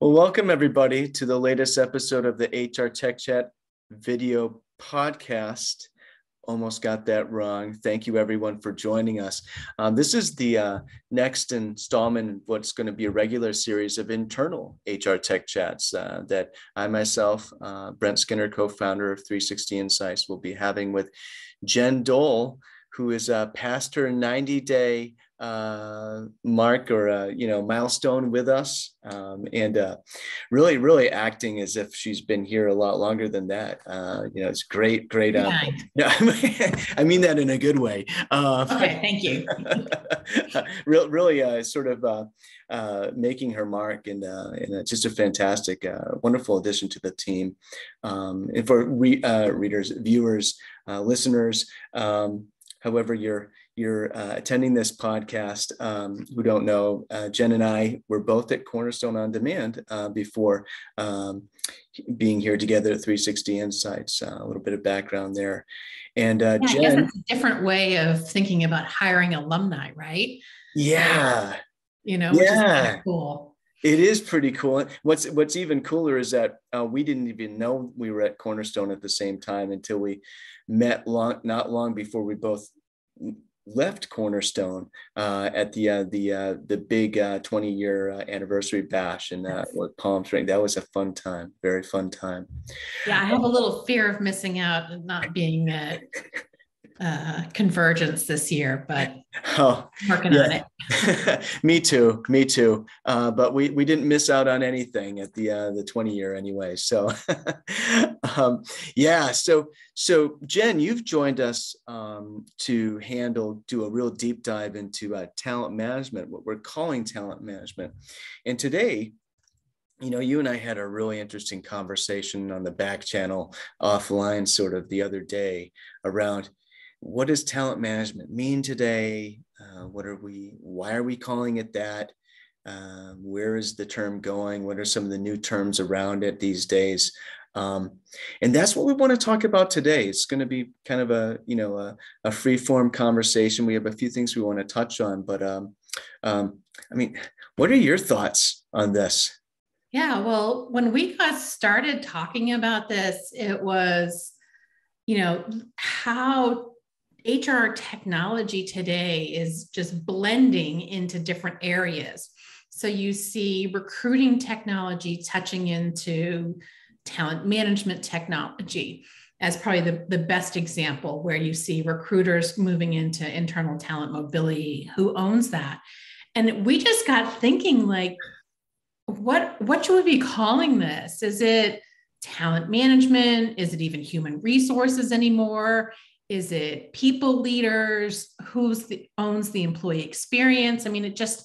Well, welcome everybody to the latest episode of the HR Tech Chat video podcast. Almost got that wrong. Thank you everyone for joining us. Um, this is the uh, next installment of what's going to be a regular series of internal HR Tech Chats uh, that I myself, uh, Brent Skinner, co-founder of 3Sixty Insights, will be having with Jen Dole, who is a past her 90 day uh, mark or a you know milestone with us, um, and uh, really, really acting as if she's been here a lot longer than that. Uh, you know, it's great, great. Uh, yeah, I mean that in a good way. Uh, okay, thank you. really, really, uh, sort of. Uh, uh, making her mark and, uh, and uh, just a fantastic, uh, wonderful addition to the team. Um, and for re- uh, readers, viewers, uh, listeners, um, however you're you're uh, attending this podcast um, who don't know, uh, Jen and I were both at Cornerstone on Demand uh, before um, being here together at 3Sixty Insights. Uh, a little bit of background there. And uh, yeah, Jen, it's a different way of thinking about hiring alumni, right? Yeah. You know, yeah. cool. It is pretty cool. What's what's even cooler is that uh, we didn't even know we were at Cornerstone at the same time until we met long, not long before we both left Cornerstone uh, at the uh, the uh, the big uh, 20 year uh, anniversary bash in uh, Palm Springs. That was a fun time, very fun time. Yeah, I have a little fear of missing out and not being uh, convergence this year, but oh, working yeah. on it. me too, me too. Uh, but we we didn't miss out on anything at the uh, the 20 year anyway. So um, yeah, so so Jen, you've joined us um, to handle do a real deep dive into uh, talent management, what we're calling talent management, and today you know, you and I had a really interesting conversation on the back channel offline sort of the other day around what does talent management mean today? Uh, what are we, why are we calling it that? Uh, where is the term going? What are some of the new terms around it these days? Um, and that's what we want to talk about today. It's going to be kind of a, you know, a, a free form conversation. We have a few things we want to touch on, but um, um, I mean, what are your thoughts on this? Yeah, well, when we got started talking about this, it was, you know, how HR technology today is just blending into different areas. So you see recruiting technology touching into talent management technology as probably the, the best example where you see recruiters moving into internal talent mobility. Who owns that? And we just got thinking like, what what should we be calling this? Is it talent management? Is it even human resources anymore? Is it people leaders? Who's the, owns the employee experience? I mean, it just,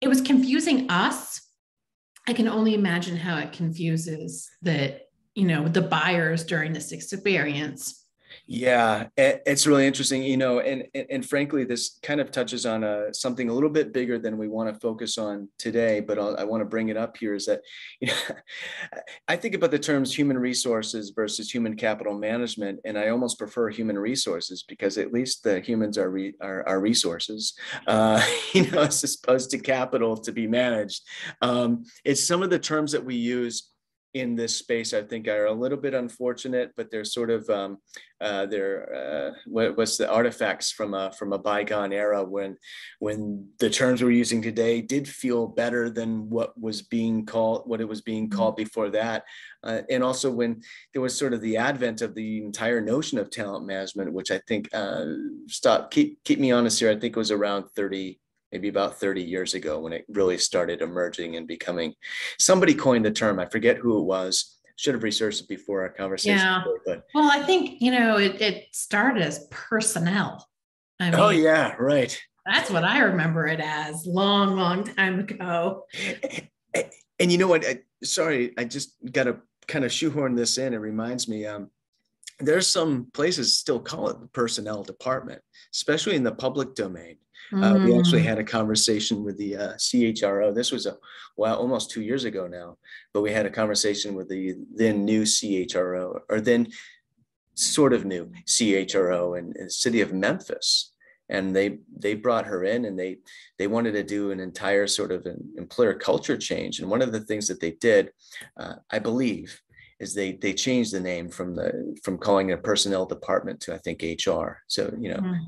it was confusing us. I can only imagine how it confuses the, you know, the buyers during this experience. Yeah, it's really interesting, you know, and and, frankly, this kind of touches on a, uh, something a little bit bigger than we want to focus on today. But I'll, i want to bring it up here is that, you know, I think about the terms human resources versus human capital management, and I almost prefer human resources because at least the humans are re, are, are resources, uh, you know, as opposed to capital to be managed. Um, it's some of the terms that we use in this space, I think, are a little bit unfortunate, but they're sort of um, uh, they're uh, what, what's the artifacts from a from a bygone era when when the terms we're using today did feel better than what was being called what it was being mm-hmm. called before that, uh, and also when there was sort of the advent of the entire notion of talent management, which I think uh, stop keep keep me honest here, I think it was around thirty maybe about 30 years ago when it really started emerging and becoming somebody coined the term i forget who it was should have researched it before our conversation yeah. but well i think you know it, it started as personnel. I oh, mean, oh yeah right. that's what i remember it as long long time ago. And you know what I, sorry i just got to kind of shoehorn this in it reminds me um, there's some places still call it the personnel department especially in the public domain uh, we actually mm. had a conversation with the uh, CHRO. This was a well, almost two years ago now, but we had a conversation with the then new CHRO, or then sort of new CHRO in, in the city of Memphis. and they they brought her in and they they wanted to do an entire sort of an employer culture change and one of the things that they did uh, i believe is they they changed the name from the from calling it a personnel department to i think hr so you know mm-hmm.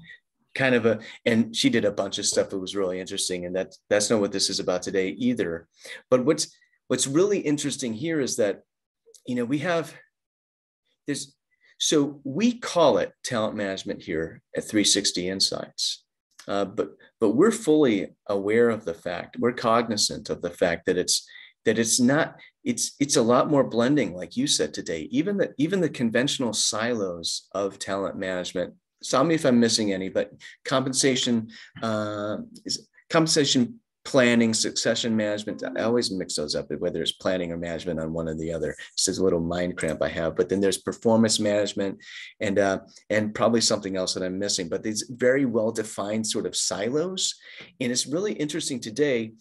Kind of a and she did a bunch of stuff that was really interesting and that that's not what this is about today either but what's what's really interesting here is that you know we have there's so we call it talent management here at 3Sixty Insights, uh, but but we're fully aware of the fact, we're cognizant of the fact that it's that it's not it's it's a lot more blending, like you said today. Even the even the conventional silos of talent management. Tell me if I'm missing any, but compensation uh, is compensation planning, succession management. I always mix those up, whether it's planning or management on one or the other. It's just a little mind cramp I have. But then there's performance management and uh, and probably something else that I'm missing. But these very well defined sort of silos, and it's really interesting today.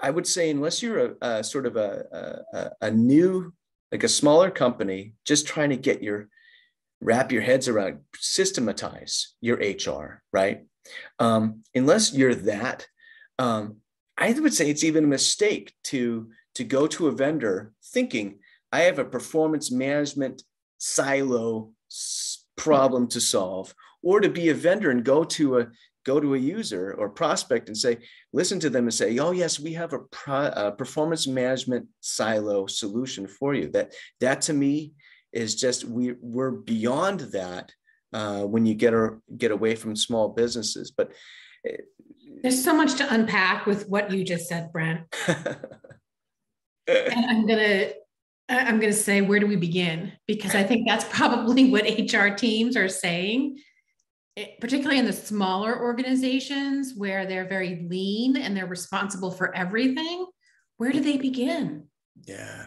I would say unless you're a, a sort of a, a, a new like a smaller company just trying to get your wrap your heads around systematize your hr right um, unless you're that um, I would say it's even a mistake to to go to a vendor thinking I have a performance management silo problem to solve, or to be a vendor and go to a go to a user or prospect and say, listen to them and say, oh yes, we have a, pro, a performance management silo solution for you. That that to me is just we we're beyond that uh, when you get or get away from small businesses, but eh, there's so much to unpack with what you just said, Brent. and I'm gonna I'm gonna say, where do we begin? Because I think that's probably what HR teams are saying, it, particularly in the smaller organizations where they're very lean and they're responsible for everything. Where do they begin? Yeah.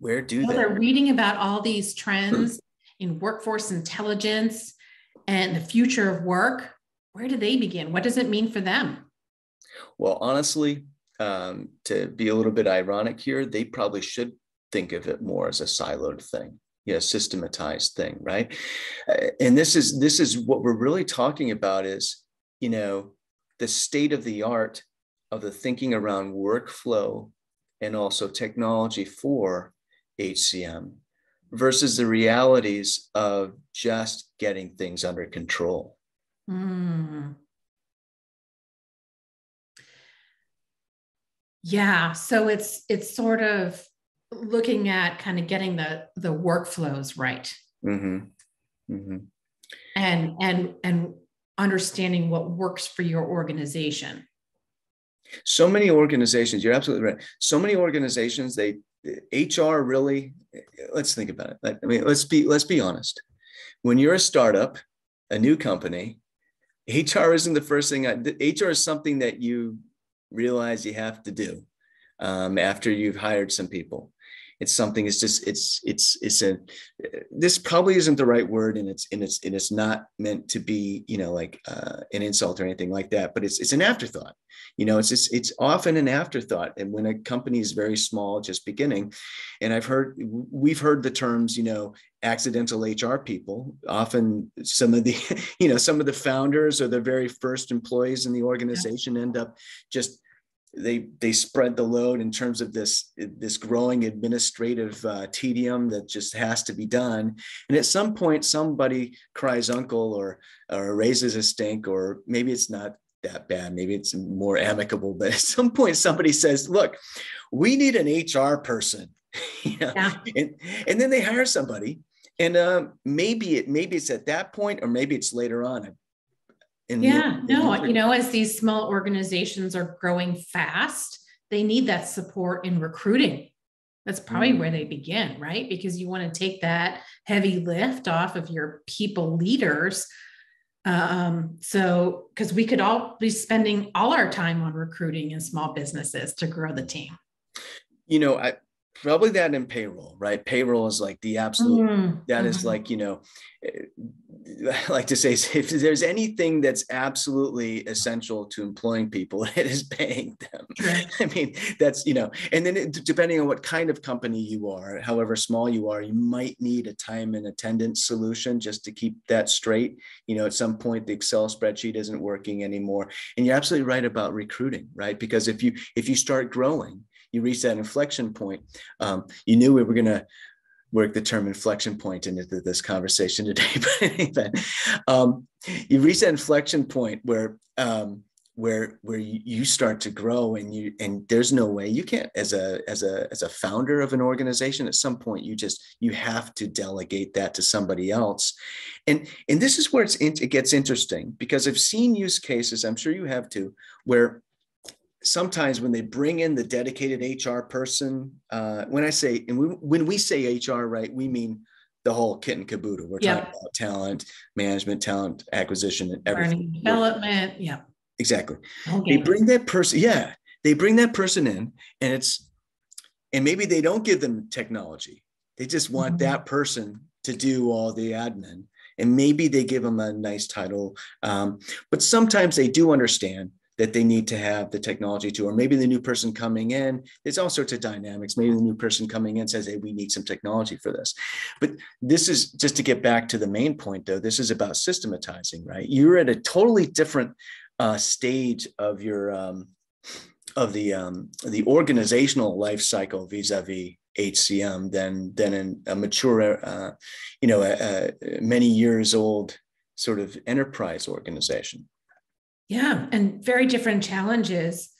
Where do they? They're reading about all these trends in workforce intelligence and the future of work where do they begin? What does it mean for them? Well, honestly, um, to be a little bit ironic here, they probably should think of it more as a siloed thing, yeah, systematized thing, right? Uh, and this is this is what we're really talking about is, you know, the state of the art of the thinking around workflow and also technology for HCM versus the realities of just getting things under control. Mm. Yeah, so it's it's sort of looking at kind of getting the the workflows right, mm-hmm. Mm-hmm. and and and understanding what works for your organization. So many organizations, you're absolutely right. So many organizations, they HR really. Let's think about it. I mean, let's be let's be honest. When you're a startup, a new company, HR isn't the first thing. I, HR is something that you realize you have to do um, after you've hired some people. It's something. It's just. It's. It's. It's a. This probably isn't the right word, and it's. And it's. And it's not meant to be. You know, like uh, an insult or anything like that. But it's. It's an afterthought. You know, it's. Just, it's often an afterthought, and when a company is very small, just beginning, and I've heard. We've heard the terms. You know, accidental HR people. Often some of the, you know, some of the founders or the very first employees in the organization end up just they they spread the load in terms of this this growing administrative uh, tedium that just has to be done and at some point somebody cries uncle or or raises a stink or maybe it's not that bad maybe it's more amicable but at some point somebody says look we need an hr person you know? yeah. and, and then they hire somebody and uh, maybe it maybe it's at that point or maybe it's later on yeah the, no you know as these small organizations are growing fast they need that support in recruiting. That's probably mm. where they begin right? Because you want to take that heavy lift off of your people leaders. Um, so because we could all be spending all our time on recruiting in small businesses to grow the team. You know i probably that in payroll, right? Payroll is like the absolute, mm-hmm. that is mm-hmm. like, you know, I like to say if there's anything that's absolutely essential to employing people, it is paying them. I mean, that's, you know, and then it, depending on what kind of company you are, however small you are, you might need a time and attendance solution just to keep that straight. You know, at some point the Excel spreadsheet isn't working anymore. And you're absolutely right about recruiting, right? Because if you if you start growing, you reach that inflection point. Um, you knew we were going to work the term inflection point into this conversation today, but um, you reach that inflection point where um, where where you start to grow and you and there's no way you can't as a as a as a founder of an organization at some point you just you have to delegate that to somebody else and and this is where it's it gets interesting because i've seen use cases i'm sure you have too where sometimes when they bring in the dedicated HR person, uh, when I say, and we, when we say HR, right, we mean the whole kit and caboodle. We're talking about talent management, talent acquisition, and everything. Learning development. Yeah. Exactly. Okay. They bring that person. Yeah. They bring that person in and it's, and maybe they don't give them technology. They just want mm-hmm. that person to do all the admin. And maybe they give them a nice title. Um, but sometimes they do understand that they need to have the technology to, or maybe the new person coming in, there's all sorts of dynamics. Maybe the new person coming in says, hey, we need some technology for this. But this is just to get back to the main point, though, this is about systematizing, right? You're at a totally different uh, stage of your um, of the um, the organizational life cycle vis-a-vis HCM than than in a mature, uh, you know, a, a many years old sort of enterprise organization. Yeah, and very different challenges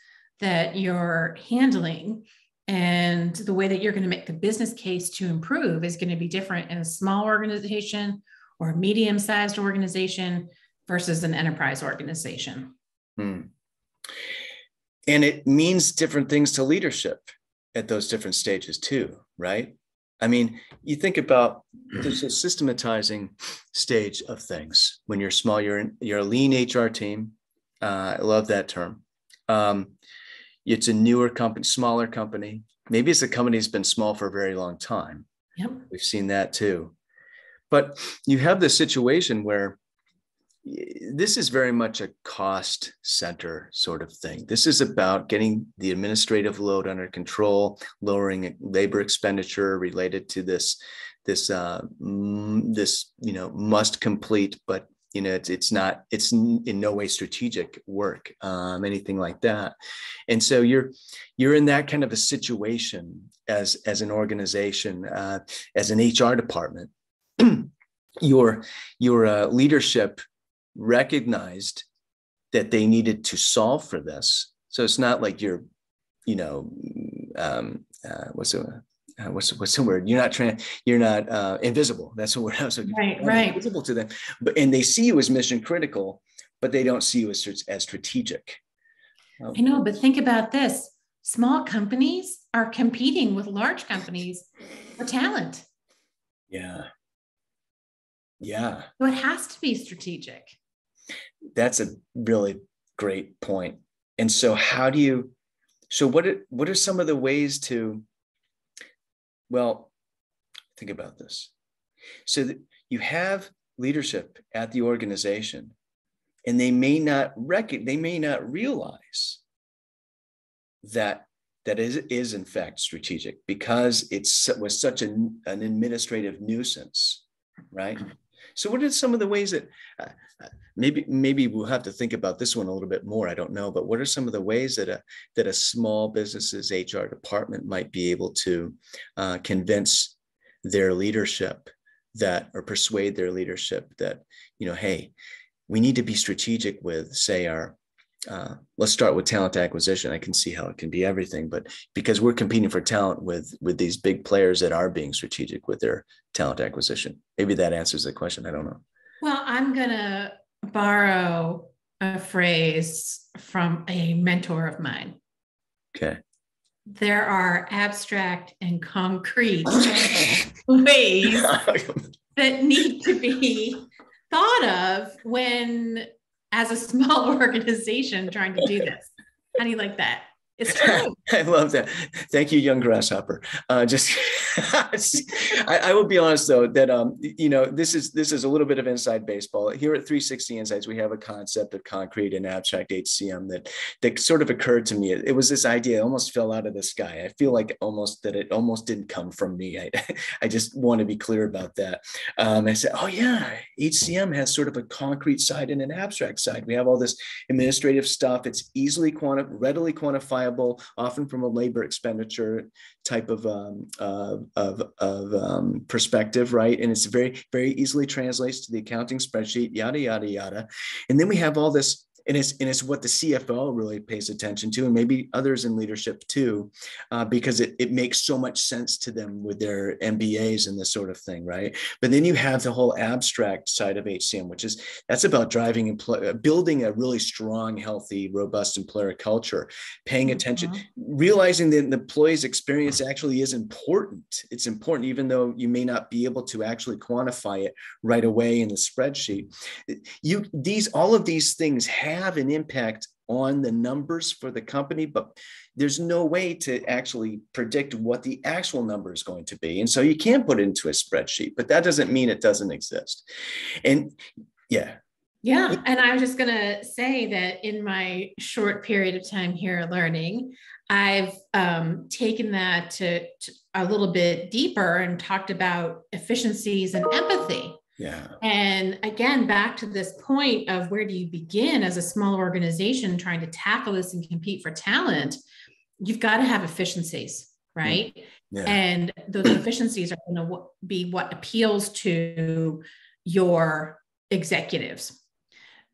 that you're handling. And the way that you're going to make the business case to improve is going to be different in a small organization or a medium sized organization versus an enterprise organization. Hmm. And it means different things to leadership at those different stages, too, right? I mean, you think about there's a systematizing stage of things. When you're small, you're in, you're a lean HR team. Uh, I love that term. Um, it's a newer company, smaller company. Maybe it's a company that's been small for a very long time. Yep. We've seen that too. But you have this situation where this is very much a cost center sort of thing. This is about getting the administrative load under control, lowering labor expenditure related to this this uh, this you know must complete but you know it's, it's not it's in no way strategic work um, anything like that. And so you're you're in that kind of a situation as as an organization uh, as an hr department. Your your uh, leadership recognized that they needed to solve for this. So it's not like you're you know um, uh, what's it uh, what's what's the word? You're not trans, you're not uh, invisible. That's the word I was looking right, for. Right, Invisible to them, but and they see you as mission critical, but they don't see you as as strategic. Um, I know, but think about this: small companies are competing with large companies for talent. Yeah. Yeah. So it has to be strategic. That's a really great point. And so, how do you? So, what are, what are some of the ways to well, think about this. So that you have leadership at the organization, and they may not reckon, they may not realize that that is is in fact strategic because it's was such an, an administrative nuisance, right? So, what are some of the ways that uh, uh, maybe maybe we'll have to think about this one a little bit more? I don't know, but what are some of the ways that a that a small business's HR department might be able to uh, convince their leadership that or persuade their leadership that you know, hey, we need to be strategic with say our uh, let's start with talent acquisition. I can see how it can be everything, but because we're competing for talent with with these big players that are being strategic with their talent acquisition, maybe that answers the question. I don't know. Well, I'm gonna borrow a phrase from a mentor of mine. Okay. There are abstract and concrete ways that need to be thought of when as a small organization trying to do this. How do you like that? It's true. I love that. Thank you, young grasshopper. Uh, just, I, I, will be honest though that um, you know this is this is a little bit of inside baseball. Here at 3Sixty Insights, we have a concept of concrete and abstract HCM that that sort of occurred to me. It, it was this idea, almost fell out of the sky. I feel like almost that it almost didn't come from me. I, I just want to be clear about that. Um, I said, oh yeah, HCM has sort of a concrete side and an abstract side. We have all this administrative stuff. It's easily quanti- readily quantifiable, often from a labor expenditure type of um, uh, of, of um, perspective, right? And it's very very easily translates to the accounting spreadsheet, yada yada yada. And then we have all this and it's and it's what the CFO really pays attention to, and maybe others in leadership too, uh, because it, it makes so much sense to them with their MBAs and this sort of thing, right? But then you have the whole abstract side of HCM, which is that's about driving and uh, building a really strong, healthy, robust employer culture, paying mm-hmm. attention, realizing that the employee's experience actually is important. It's important, even though you may not be able to actually quantify it right away in the spreadsheet. You these all of these things have have an impact on the numbers for the company, but there's no way to actually predict what the actual number is going to be. And so you can put it into a spreadsheet, but that doesn't mean it doesn't exist. And yeah. Yeah. And I was just going to say that in my short period of time here learning, I've um, taken that to, to a little bit deeper and talked about efficiencies and empathy. Yeah. And again, back to this point of where do you begin as a small organization trying to tackle this and compete for talent? You've got to have efficiencies, right? Yeah. And those efficiencies are going to be what appeals to your executives.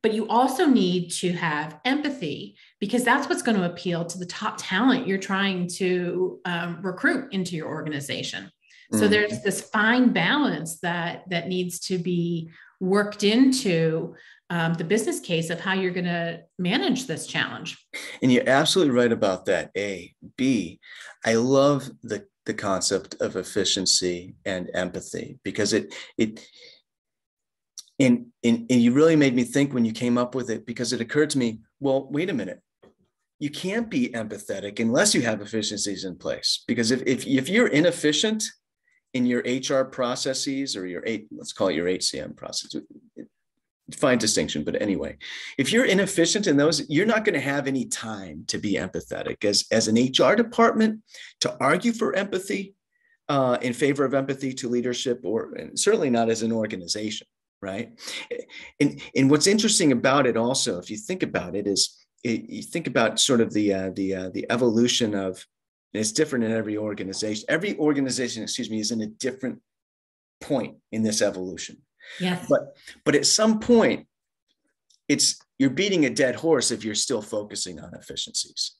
But you also need to have empathy because that's what's going to appeal to the top talent you're trying to um, recruit into your organization. So mm. there's this fine balance that that needs to be worked into um, the business case of how you're going to manage this challenge. And you're absolutely right about that. A, B, I love the the concept of efficiency and empathy because it it and, and, and you really made me think when you came up with it because it occurred to me well wait a minute you can't be empathetic unless you have efficiencies in place because if, if, if you're inefficient in your HR processes or your eight, let's call it your HCM process. Fine distinction, but anyway, if you're inefficient in those, you're not going to have any time to be empathetic. As, as an HR department, to argue for empathy uh, in favor of empathy to leadership, or certainly not as an organization, right? And, and what's interesting about it also, if you think about it, is it, you think about sort of the uh, the uh, the evolution of and it's different in every organization. Every organization, excuse me, is in a different point in this evolution. Yes. But but at some point, it's you're beating a dead horse if you're still focusing on efficiencies.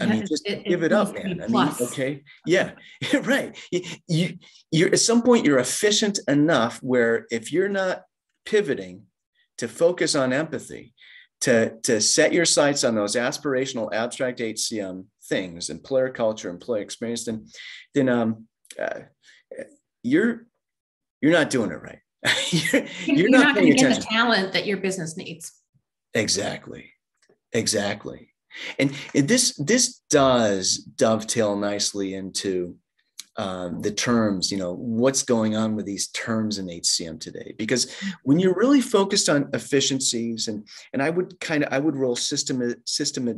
I mean, just it, give it, it up, man. I mean, okay, yeah, right. You, you, you're at some point you're efficient enough where if you're not pivoting to focus on empathy, to to set your sights on those aspirational abstract HCM things, employer culture, employee experience, then then um, uh, you're you're not doing it right. you're, you're, you're, not, not going to get the talent that your business needs. Exactly, exactly, and this this does dovetail nicely into um, the terms, you know, what's going on with these terms in HCM today. Because when you're really focused on efficiencies, and and I would kind of I would roll system system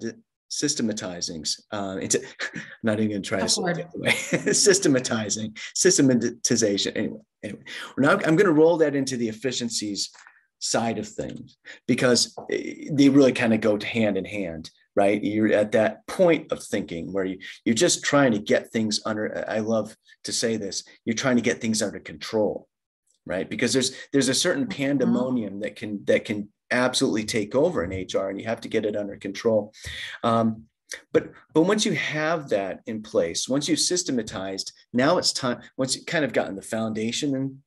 systematizing uh, into not even going to try to say it way. Systematizing systematization. Anyway anyway now i'm going to roll that into the efficiencies side of things because eh, they really kind of go hand in hand right? You're at that point of thinking where you, you're just trying to get things under i love to say this you're trying to get things under control right? Because there's there's a certain mm-hmm. pandemonium that can that can absolutely take over in HR and you have to get it under control. Um, but but once you have that in place, once you've systematized, now it's time. Once you kind of gotten the foundation, and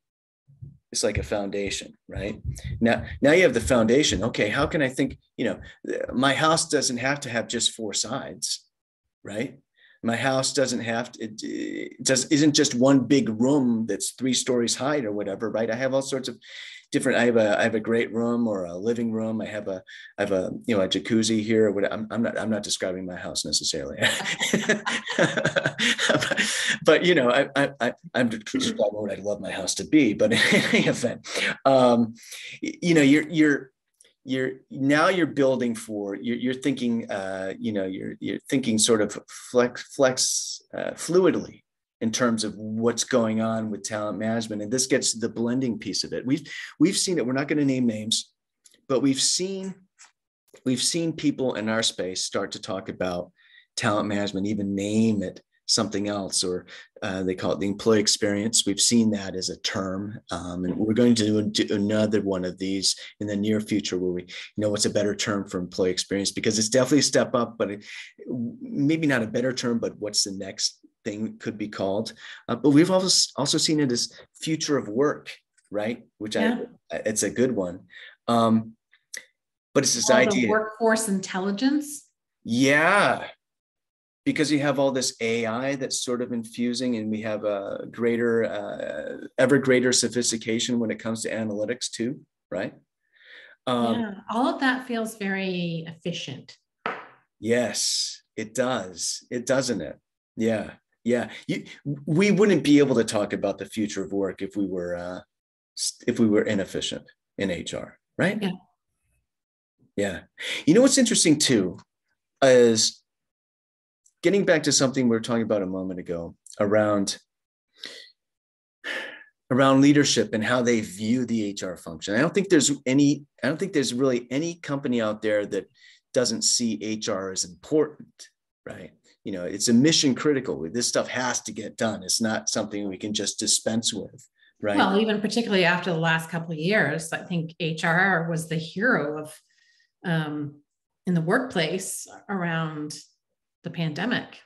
it's like a foundation, right? Now now you have the foundation. Okay, how can I think? You know, my house doesn't have to have just four sides, right? My house doesn't have to, it, it does isn't just one big room that's three stories high or whatever, right? I have all sorts of different. I have a I have a great room or a living room. I have a I have a you know a jacuzzi here. I'm, I'm not I'm not describing my house necessarily, but, you know I I I'm describing what I'd love my house to be. But in any event, um, you know you're you're you're now you're building for you're, you're thinking uh, you know you're you're thinking sort of flex flex uh, fluidly in terms of what's going on with talent management. And this gets to the blending piece of it. We've we've seen it. We're not going to name names but we've seen we've seen people in our space start to talk about talent management even name it something else, or uh, they call it the employee experience. We've seen that as a term, um, and we're going to do another one of these in the near future where we you know what's a better term for employee experience because it's definitely a step up, but it, maybe not a better term, but what's the next thing could be called. Uh, but we've also also seen it as future of work, right? Which yeah. I it's a good one. Um, but it's this idea workforce intelligence. Yeah, because you have all this AI that's sort of infusing, and we have a greater, uh, ever greater sophistication when it comes to analytics too, right? Um, yeah, all of that feels very efficient. Yes, it does. It doesn't it? Yeah, yeah. You, we wouldn't be able to talk about the future of work if we were uh, if we were inefficient in HR, right? Yeah. Yeah. You know what's interesting too is getting back to something we were talking about a moment ago around around leadership and how they view the HR function. I don't think there's any I don't think there's really any company out there that doesn't see HR as important, right? You know, it's a mission critical. This stuff has to get done. It's not something we can just dispense with, right? Well, even particularly after the last couple of years, I think HR was the hero of um, in the workplace around the pandemic.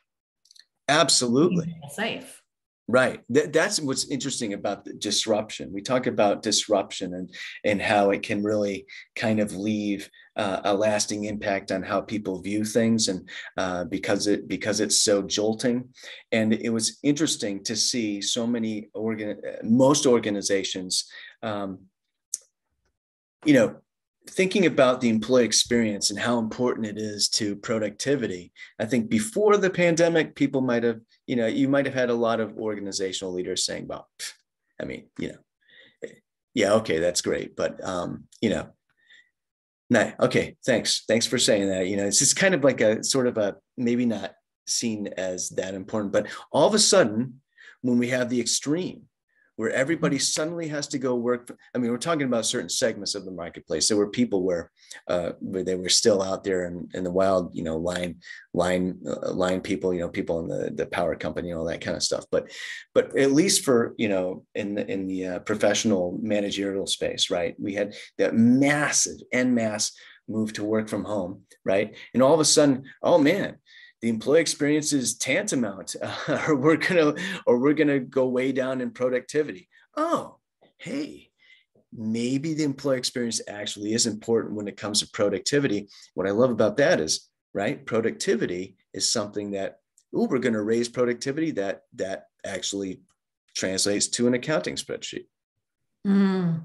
Absolutely. Safe. Right. Th- that's what's interesting about the disruption. We talk about disruption and and how it can really kind of leave uh, a lasting impact on how people view things, and uh, because it because it's so jolting. And it was interesting to see so many organ most organizations, um, you know, thinking about the employee experience and how important it is to productivity i think before the pandemic people might have you know you might have had a lot of organizational leaders saying well i mean you know yeah okay that's great but um you know no okay thanks thanks for saying that you know it's just kind of like a sort of a maybe not seen as that important but all of a sudden when we have the extreme where everybody suddenly has to go work. For, I mean, we're talking about certain segments of the marketplace. There were people where, uh, where they were still out there in, in the wild, you know, line, line, uh, line people, you know, people in the, the power company, all that kind of stuff. But, but at least for, you know, in the, in the uh, professional managerial space, right. We had that massive en masse move to work from home, right. And all of a sudden, oh man, the employee experience is tantamount uh, or we're gonna or we're gonna go way down in productivity. Oh hey maybe the employee experience actually is important when it comes to productivity. What i love about that is right productivity is something that oh we're going to raise productivity that that actually translates to an accounting spreadsheet. Mm.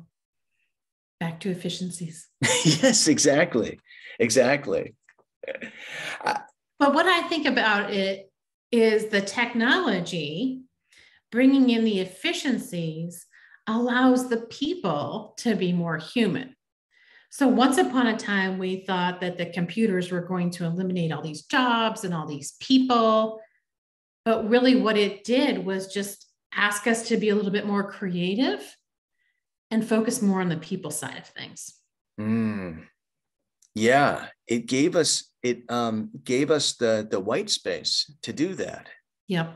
back to efficiencies. Yes exactly. Exactly but what I think about it is the technology bringing in the efficiencies allows the people to be more human. So, once upon a time, we thought that the computers were going to eliminate all these jobs and all these people. But really, what it did was just ask us to be a little bit more creative and focus more on the people side of things. Mm. Yeah, it gave us it um, gave us the the white space to do that. Yep.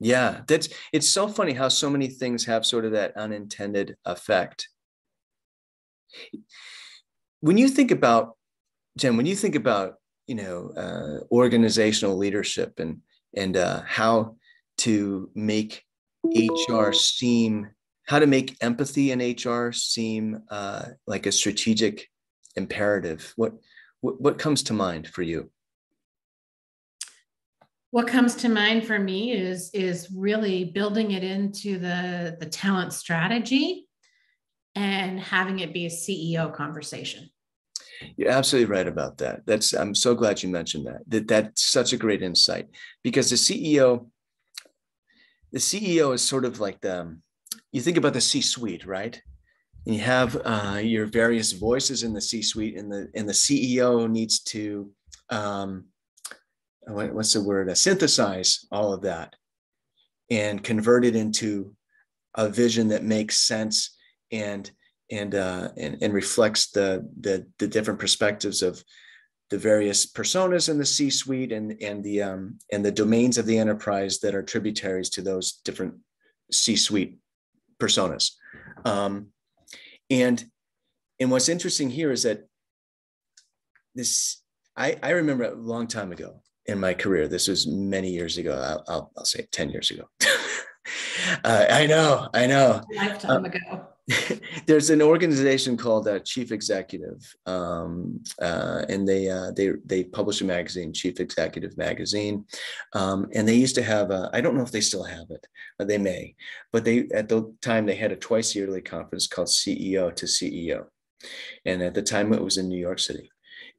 Yeah, that's it's so funny how so many things have sort of that unintended effect. When you think about Jen, when you think about you know uh, organizational leadership and and uh, how to make HR seem how to make empathy in HR seem uh, like a strategic imperative. What what, what comes to mind for you? what comes to mind for me is is really building it into the the talent strategy and having it be a ceo conversation. You're absolutely right about that. That's i'm so glad you mentioned that that that's such a great insight because the ceo the ceo is sort of like the you think about the c suite right and you have uh, your various voices in the c suite and the and the ceo needs to um, what's the word, uh, synthesize all of that and convert it into a vision that makes sense and and uh, and, and reflects the, the the different perspectives of the various personas in the C-suite and and the um, and the domains of the enterprise that are tributaries to those different C-suite personas. Um, and and what's interesting here is that this I, I remember a long time ago in my career. This was many years ago. I'll, I'll, I'll say 10 years ago. uh, I know, I know. Lifetime uh, ago. there's an organization called uh, Chief Executive, um, uh, and they uh, they they publish a magazine, Chief Executive Magazine, um, and they used to have I don't know if they still have it, they may, but they at the time they had a twice yearly conference called CEO to CEO, and at the time it was in New York City,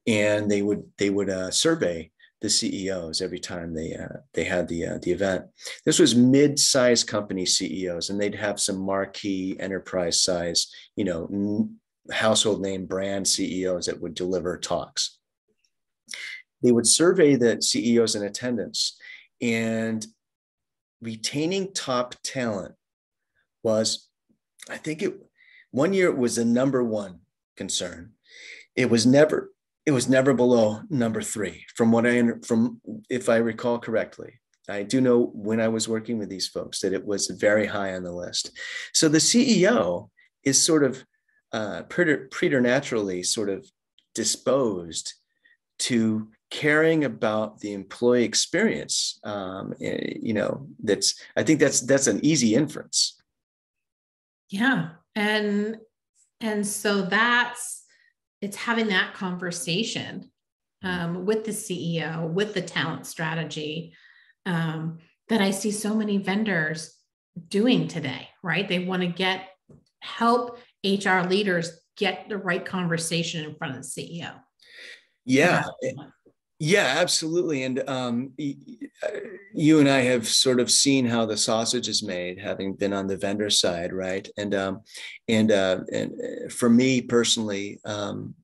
and they would they would uh, survey the CEOs every time they uh, they had the uh, the event. This was mid-sized company CEOs, and they'd have some marquee enterprise size, you know, household name brand CEOs that would deliver talks. They would survey the CEOs in attendance, and retaining top talent was, I think it one year it was the number one concern. It was never it was never below number three from what i from if i recall correctly. I do know when i was working with these folks that it was very high on the list. So the ceo is sort of uh, preternaturally sort of disposed to caring about the employee experience um, eh, you know that's i think that's that's an easy inference. Yeah and and so that's it's having that conversation um, with the CEO, with the talent strategy um, that I see so many vendors doing today, right? They want to get help HR leaders get the right conversation in front of the CEO. Yeah. Yeah, absolutely. And um, you and I have sort of seen how the sausage is made, having been on the vendor side, right? And um, and uh, and uh, for me personally, um,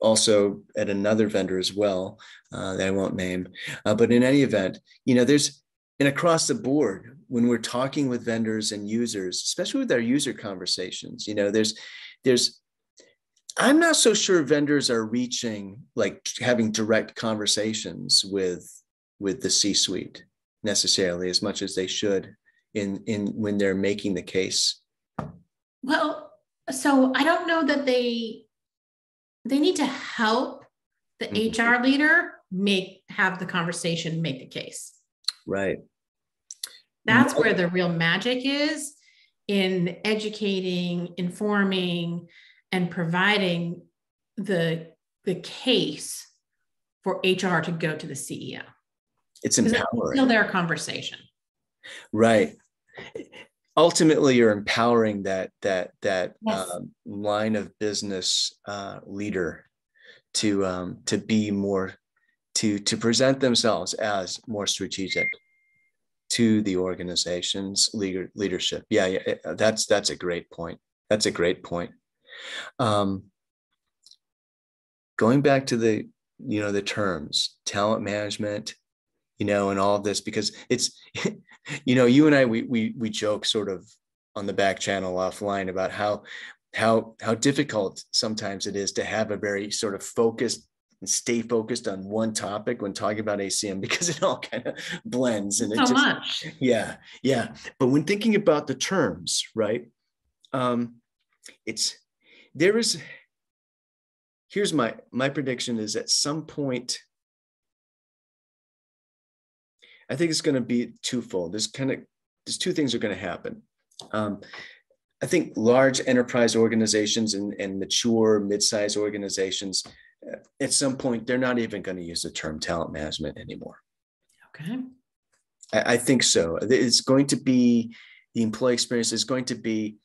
also at another vendor as well uh, that I won't name. Uh, but in any event, you know, there's and across the board when we're talking with vendors and users, especially with our user conversations, you know, there's there's I'm not so sure vendors are reaching like having direct conversations with with the C-suite necessarily as much as they should in in when they're making the case. Well, so I don't know that they they need to help the mm-hmm. HR leader make have the conversation, make the case. Right. That's where the real magic is in educating, informing, and providing the the case for HR to go to the CEO. It's empowering. It's still their conversation. Right. Ultimately, you're empowering that that that yes. um, line of business uh, leader to um, to be more to to present themselves as more strategic to the organization's leader, leadership. Yeah, yeah, that's that's a great point. That's a great point. Um, going back to the you know the terms talent management you know and all of this because it's you know you and i we we, we joke sort of on the back channel offline about how how how difficult sometimes it is to have a very sort of focused and stay focused on one topic when talking about HCM because it all kind of blends and so it just, much. Yeah, yeah. But when thinking about the terms, right? Um, it's there is here's my my prediction is at some point i think it's going to be twofold there's kind of there's two things are going to happen um, i think large enterprise organizations and, and mature mid-sized organizations uh, at some point they're not even going to use the term talent management anymore Okay. I, I think so. It's going to be the employee experience is going to be.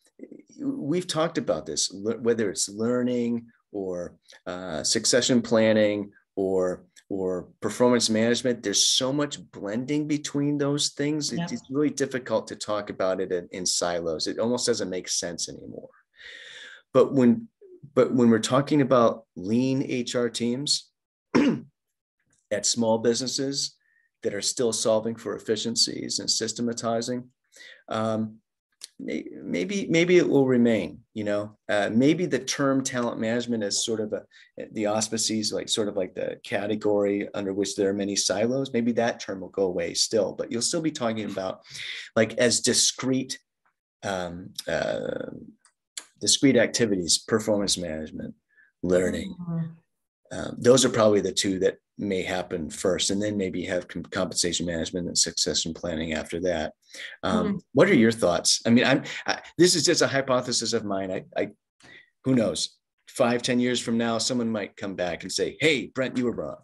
We've talked about this, whether it's learning or uh, succession planning or or performance management there's so much blending between those things. Yeah. it's really difficult to talk about it in, in, silos. It almost doesn't make sense anymore. But when but when we're talking about lean hr teams at small businesses that are still solving for efficiencies and systematizing um, maybe maybe it will remain you know? Uh, maybe the term talent management is sort of a the auspices like sort of like the category under which there are many silos. Maybe that term will go away still but you'll still be talking about like as discrete um, uh, discrete activities performance management learning um, those are probably the two that may happen first, and then maybe have compensation management and succession planning after that. Um, mm-hmm. What are your thoughts? I mean, I'm I, this is just a hypothesis of mine. I, I, who knows? Five, ten years from now, someone might come back and say, "Hey, Brent, you were wrong."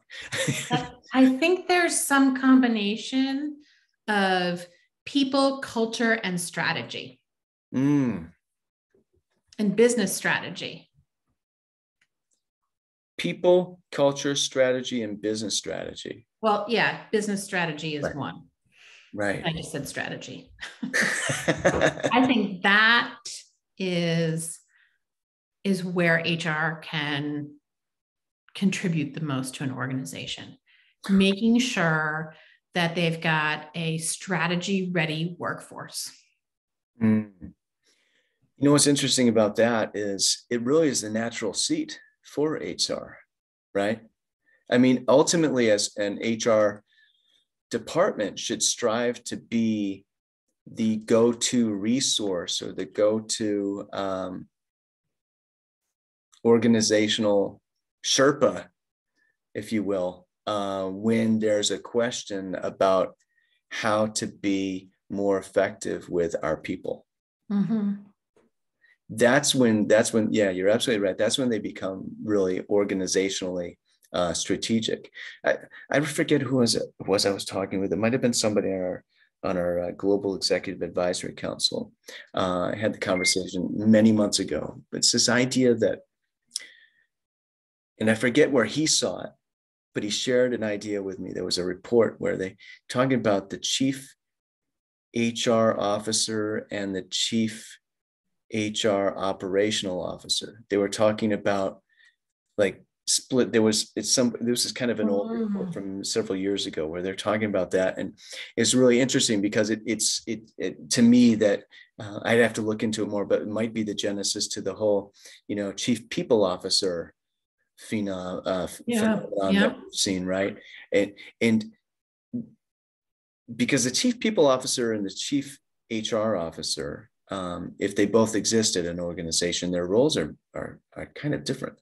I think there's some combination of people, culture, and strategy, mm. and business strategy people, culture, strategy, and business strategy. Well, yeah, business strategy is right. one. Right. I just said strategy. I think that is is where HR can contribute the most to an organization. Making sure that they've got a strategy ready workforce. Mm. You know what's interesting about that is it really is the natural seat for HR, right? I mean, ultimately, as an HR department should strive to be the go-to resource or the go-to um, organizational Sherpa, if you will, uh, when there's a question about how to be more effective with our people. Mm-hmm that's when that's when yeah you're absolutely right. That's when they become really organizationally uh, strategic. I, I forget who was it was i was talking with? It might have been somebody on our on our uh, global executive advisory council. Uh, i had the conversation many months ago it's this idea that and i forget where he saw it but he shared an idea with me. There was a report where they talking about the chief hr officer and the chief HR operational officer. They were talking about like split. There was it's some this is kind of an old report mm. from several years ago where they're talking about that, and it's really interesting because it, it's it, it to me that uh, I'd have to look into it more, but it might be the genesis to the whole you know chief people officer phenom, uh, yeah, phenomenon yeah. that we've seen, right? And and because the chief people officer and the chief HR officer um, if they both exist at an organization, their roles are, are, are kind of different.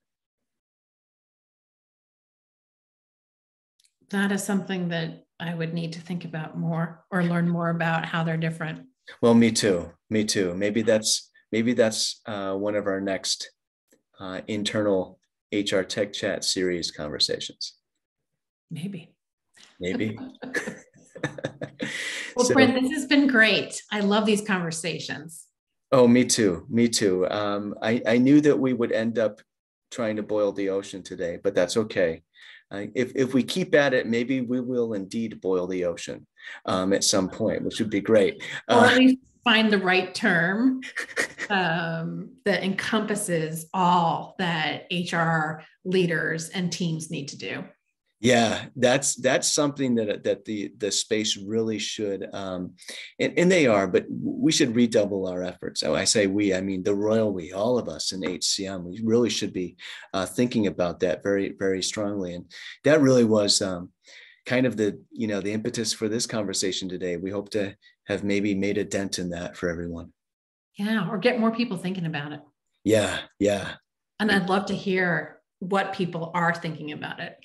That is something that I would need to think about more or learn more about how they're different. Well, me too. Me too. Maybe that's maybe that's uh, one of our next uh, internal HR Tech Chat series conversations. Maybe. Maybe. well, so, Brent, this has been great. I love these conversations. Oh, me too. Me too. Um, I, I knew that we would end up trying to boil the ocean today, but that's okay. Uh, if, if we keep at it, maybe we will indeed boil the ocean um, at some point, which would be great. Or at uh, least find the right term um, that encompasses all that HR leaders and teams need to do yeah that's that's something that that the the space really should um and, and they are but we should redouble our efforts. So i say we i mean the royal we all of us in hcm we really should be uh, thinking about that very very strongly and that really was um kind of the you know the impetus for this conversation today. We hope to have maybe made a dent in that for everyone. Yeah or get more people thinking about it. Yeah yeah. And i'd love to hear what people are thinking about it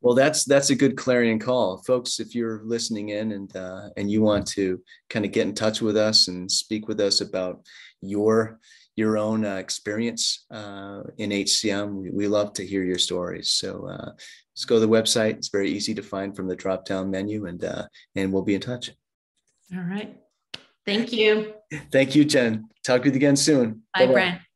well, that's that's a good clarion call, folks. If you're listening in and uh, and you want to kind of get in touch with us and speak with us about your your own uh, experience uh, in HCM. We, we, love to hear your stories. So uh, just go to the website. It's very easy to find from the drop down menu, and uh, and we'll be in touch. All right. Thank you. Thank you, Jen. Talk with you again soon. Bye. Brent.